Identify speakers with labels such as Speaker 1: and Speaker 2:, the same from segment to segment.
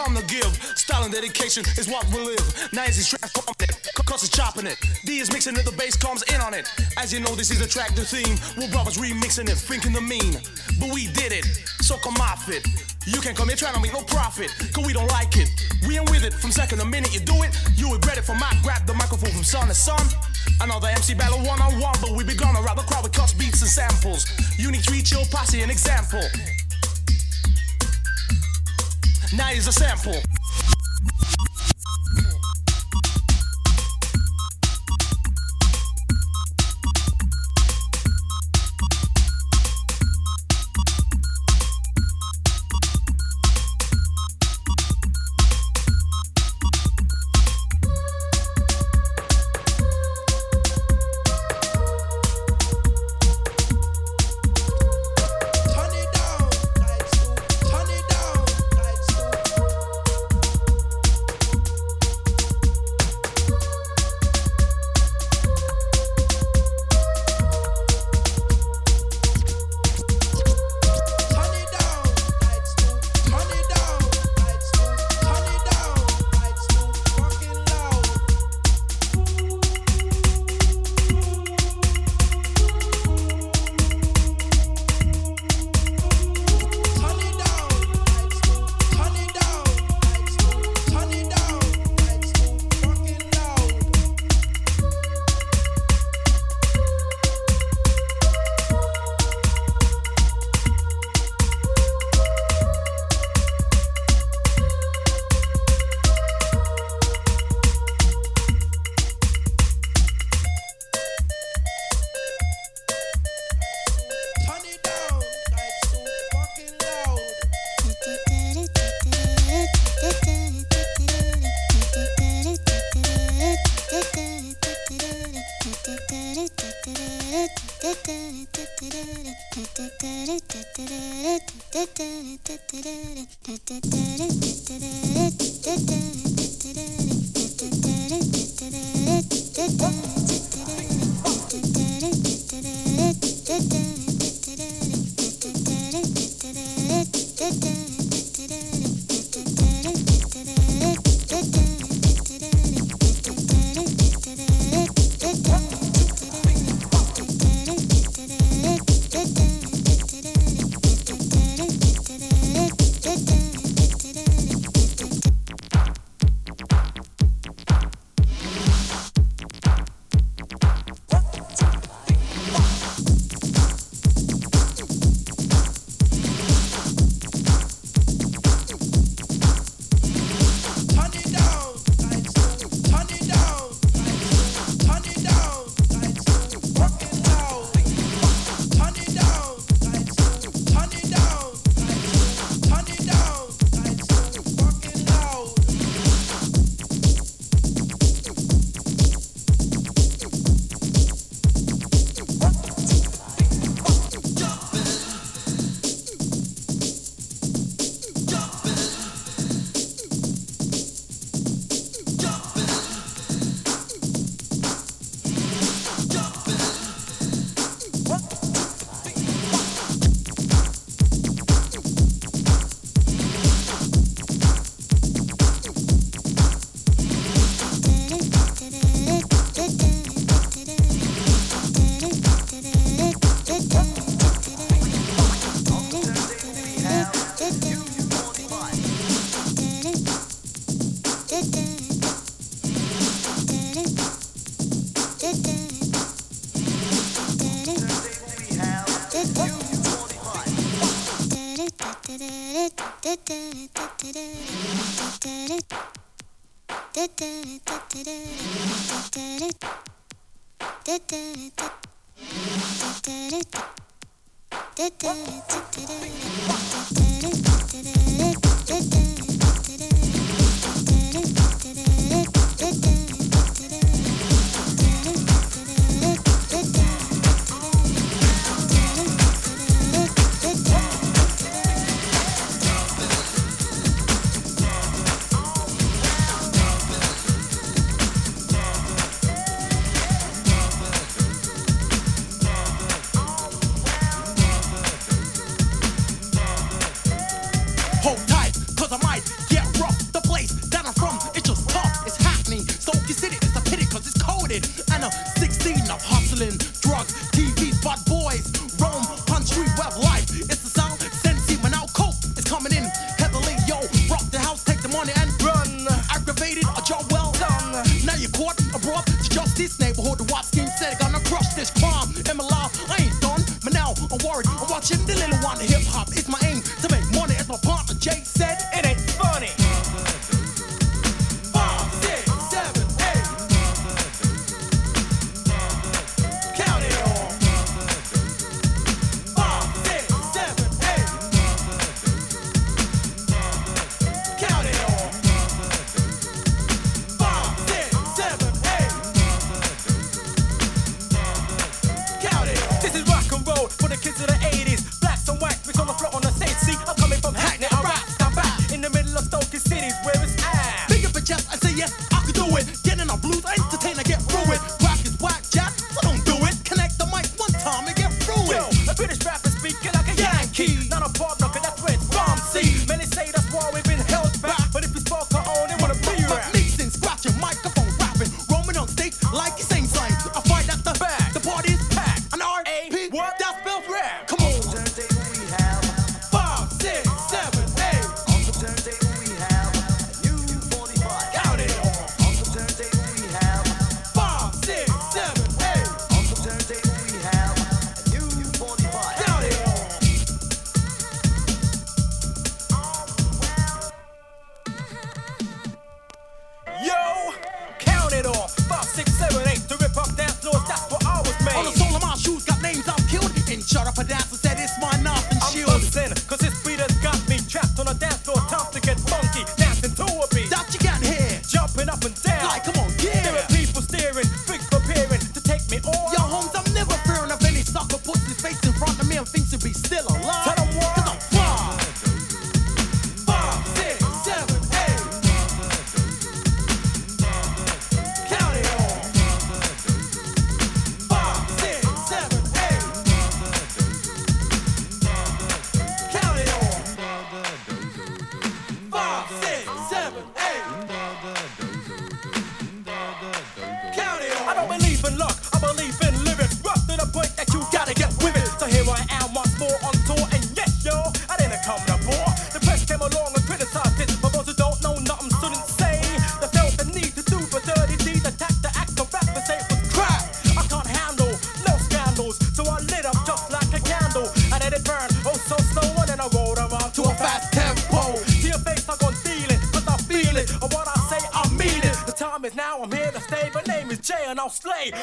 Speaker 1: Come to give. Style and dedication is what we live. Nice is transforming it, cause it's chopping it. D is mixing it, the bass comes in on it. As you know, this is the track, the theme. We're brothers remixing it, thinking the mean. But we did it, so come off it. You can come here trying to make no profit, cause we don't like it. We ain't with it from second the minute you do it. You regret it from I grab the microphone from sun to son. Another MC battle one on one, but we be gonna rock the crowd with cuts, beats, and samples. Unique three chill posse, an example. Now here's a sample.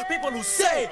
Speaker 2: People who say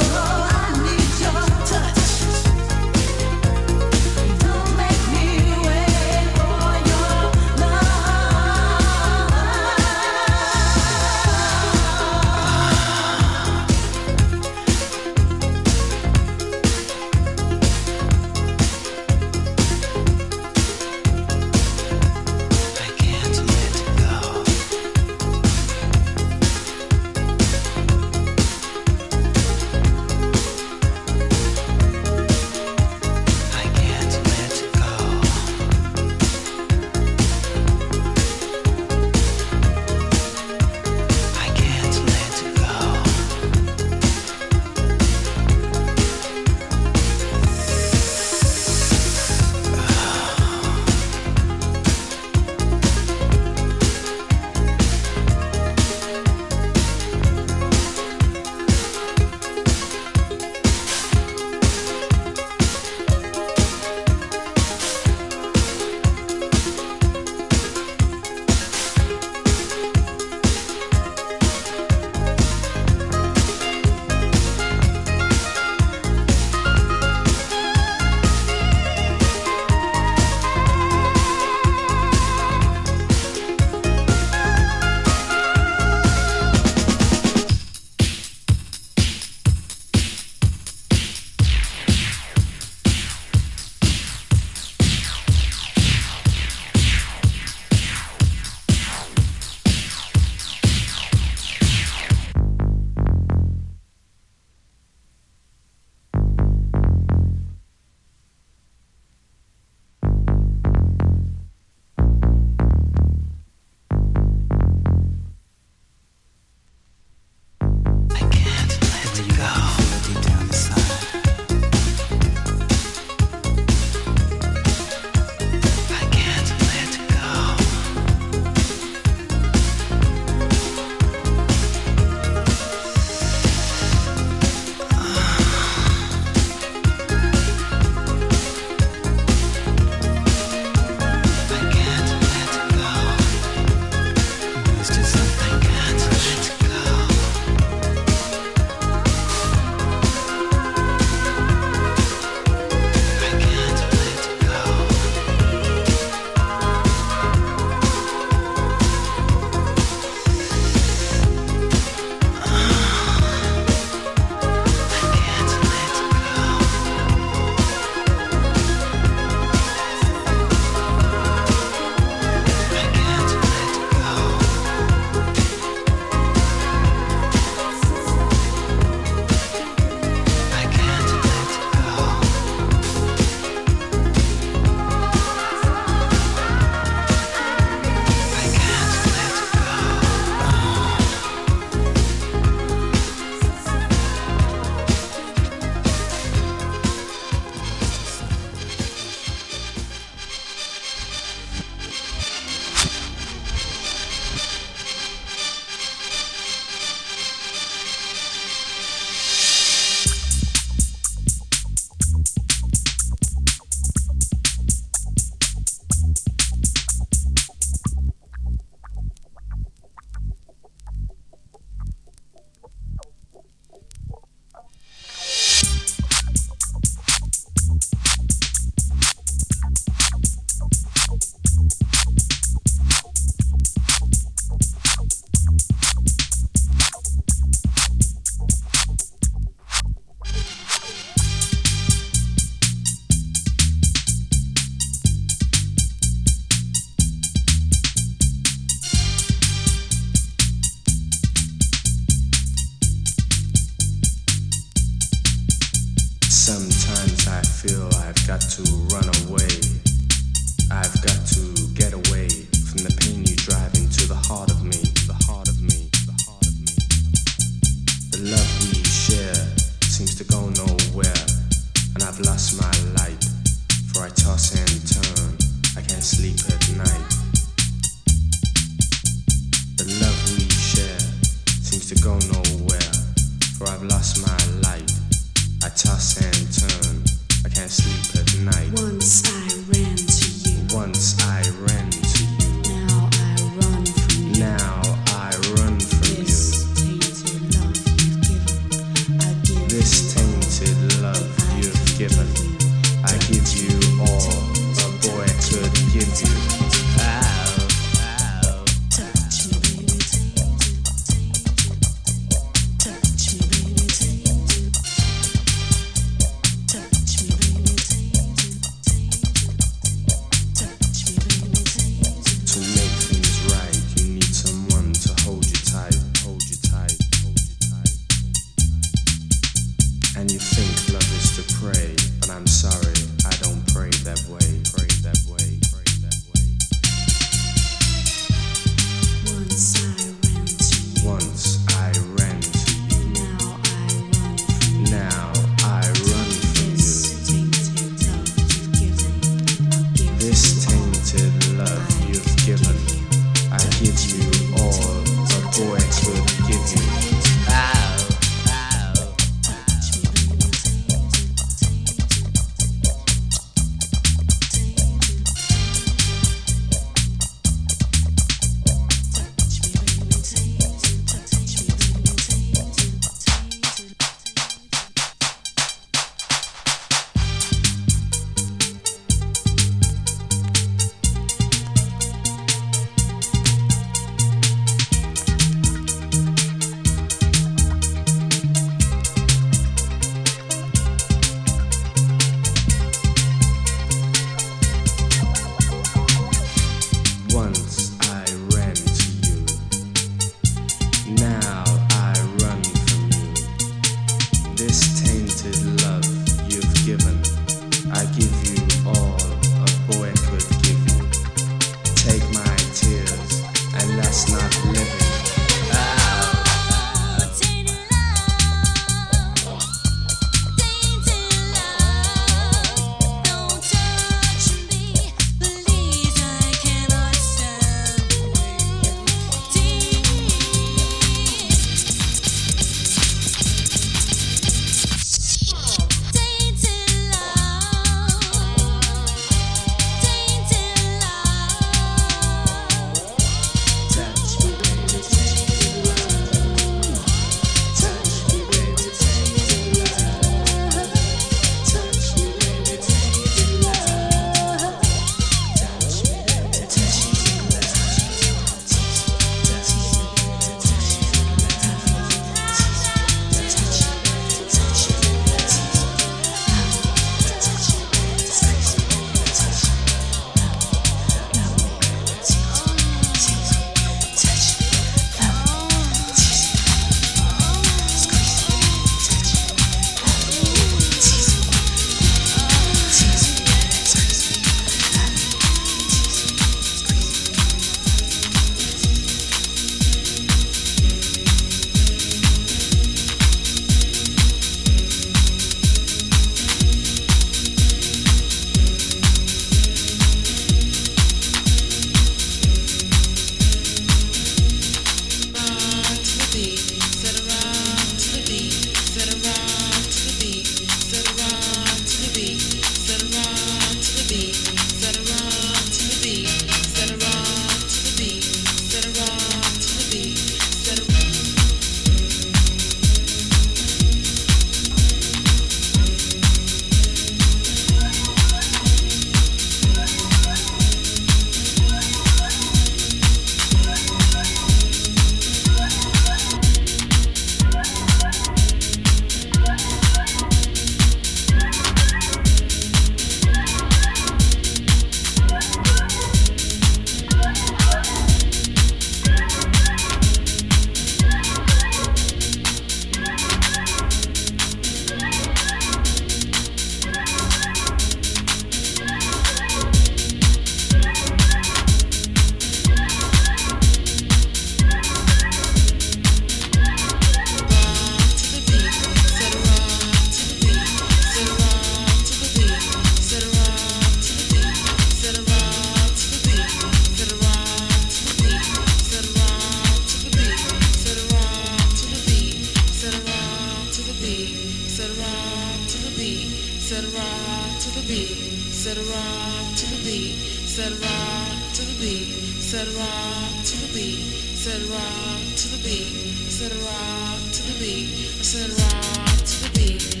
Speaker 3: beat, said rock to the beat, said rock to the beat, said rock to the beat, said rock to the beat, said rock to the beat, said rock to the beat, said rock to the beat.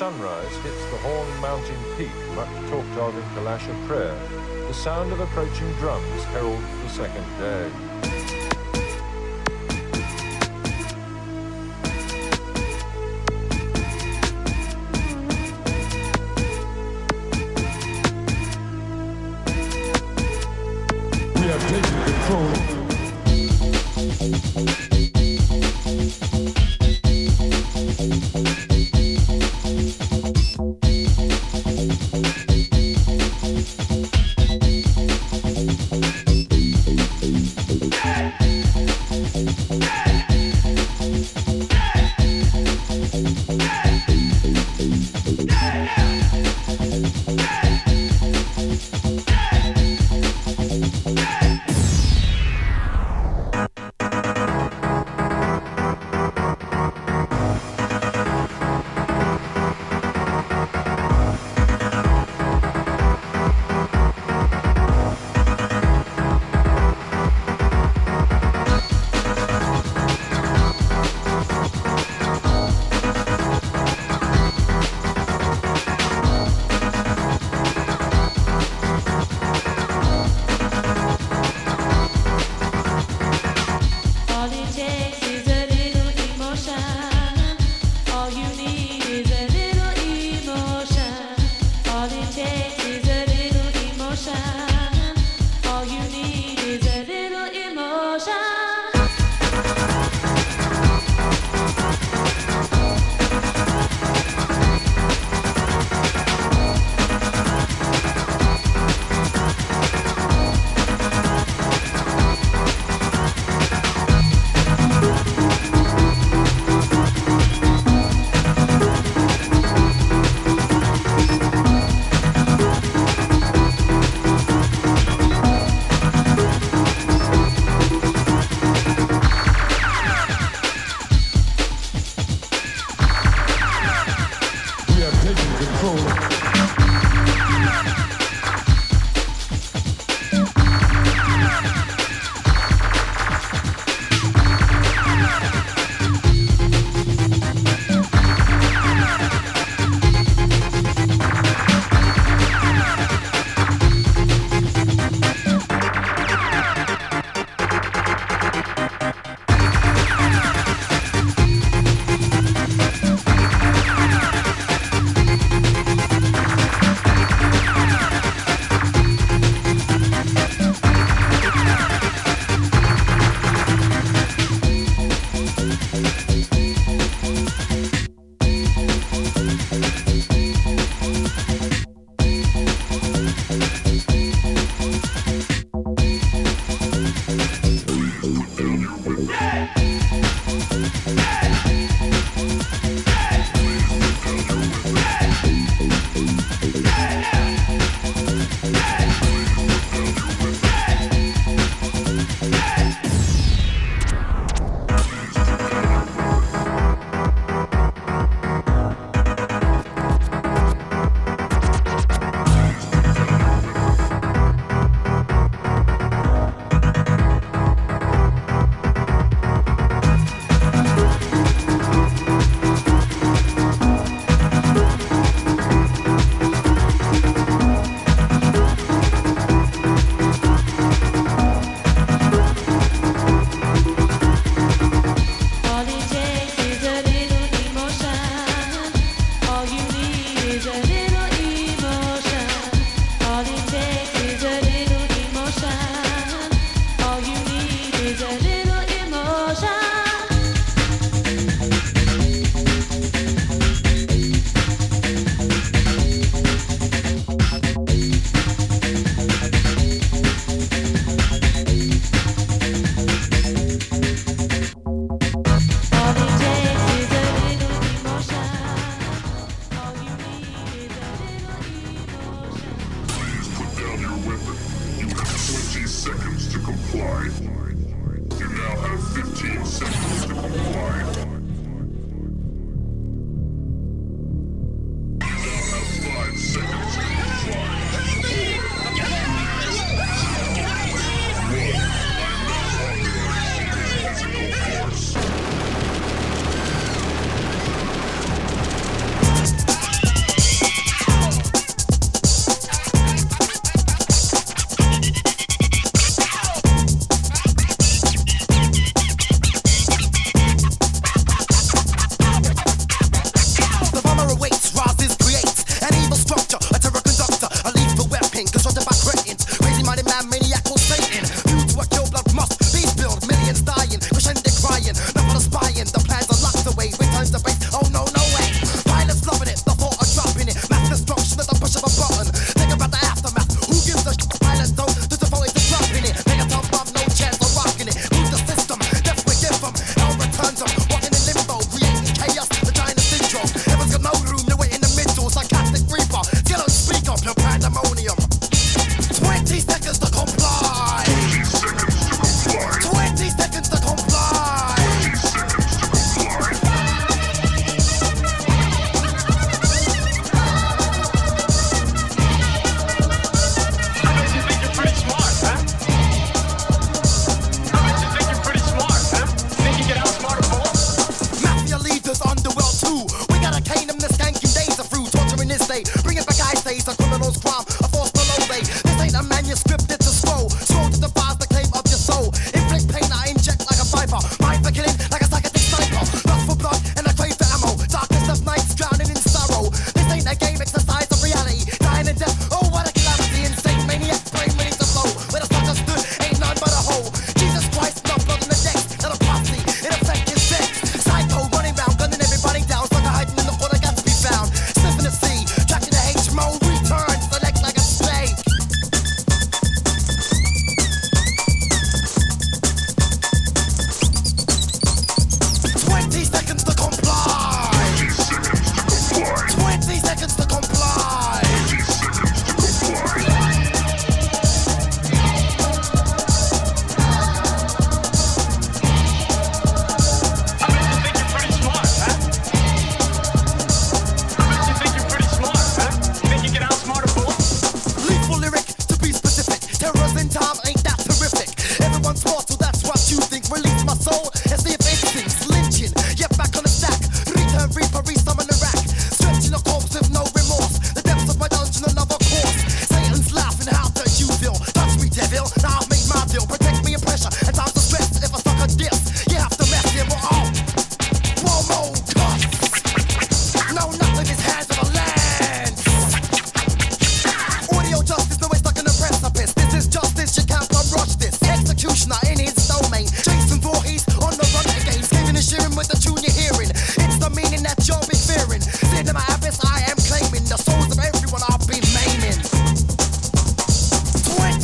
Speaker 4: Sunrise hits the Horn Mountain peak, much talked of in Kalasha prayer, the sound of approaching drums heralds the second day.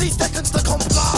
Speaker 2: 30 seconds to comply.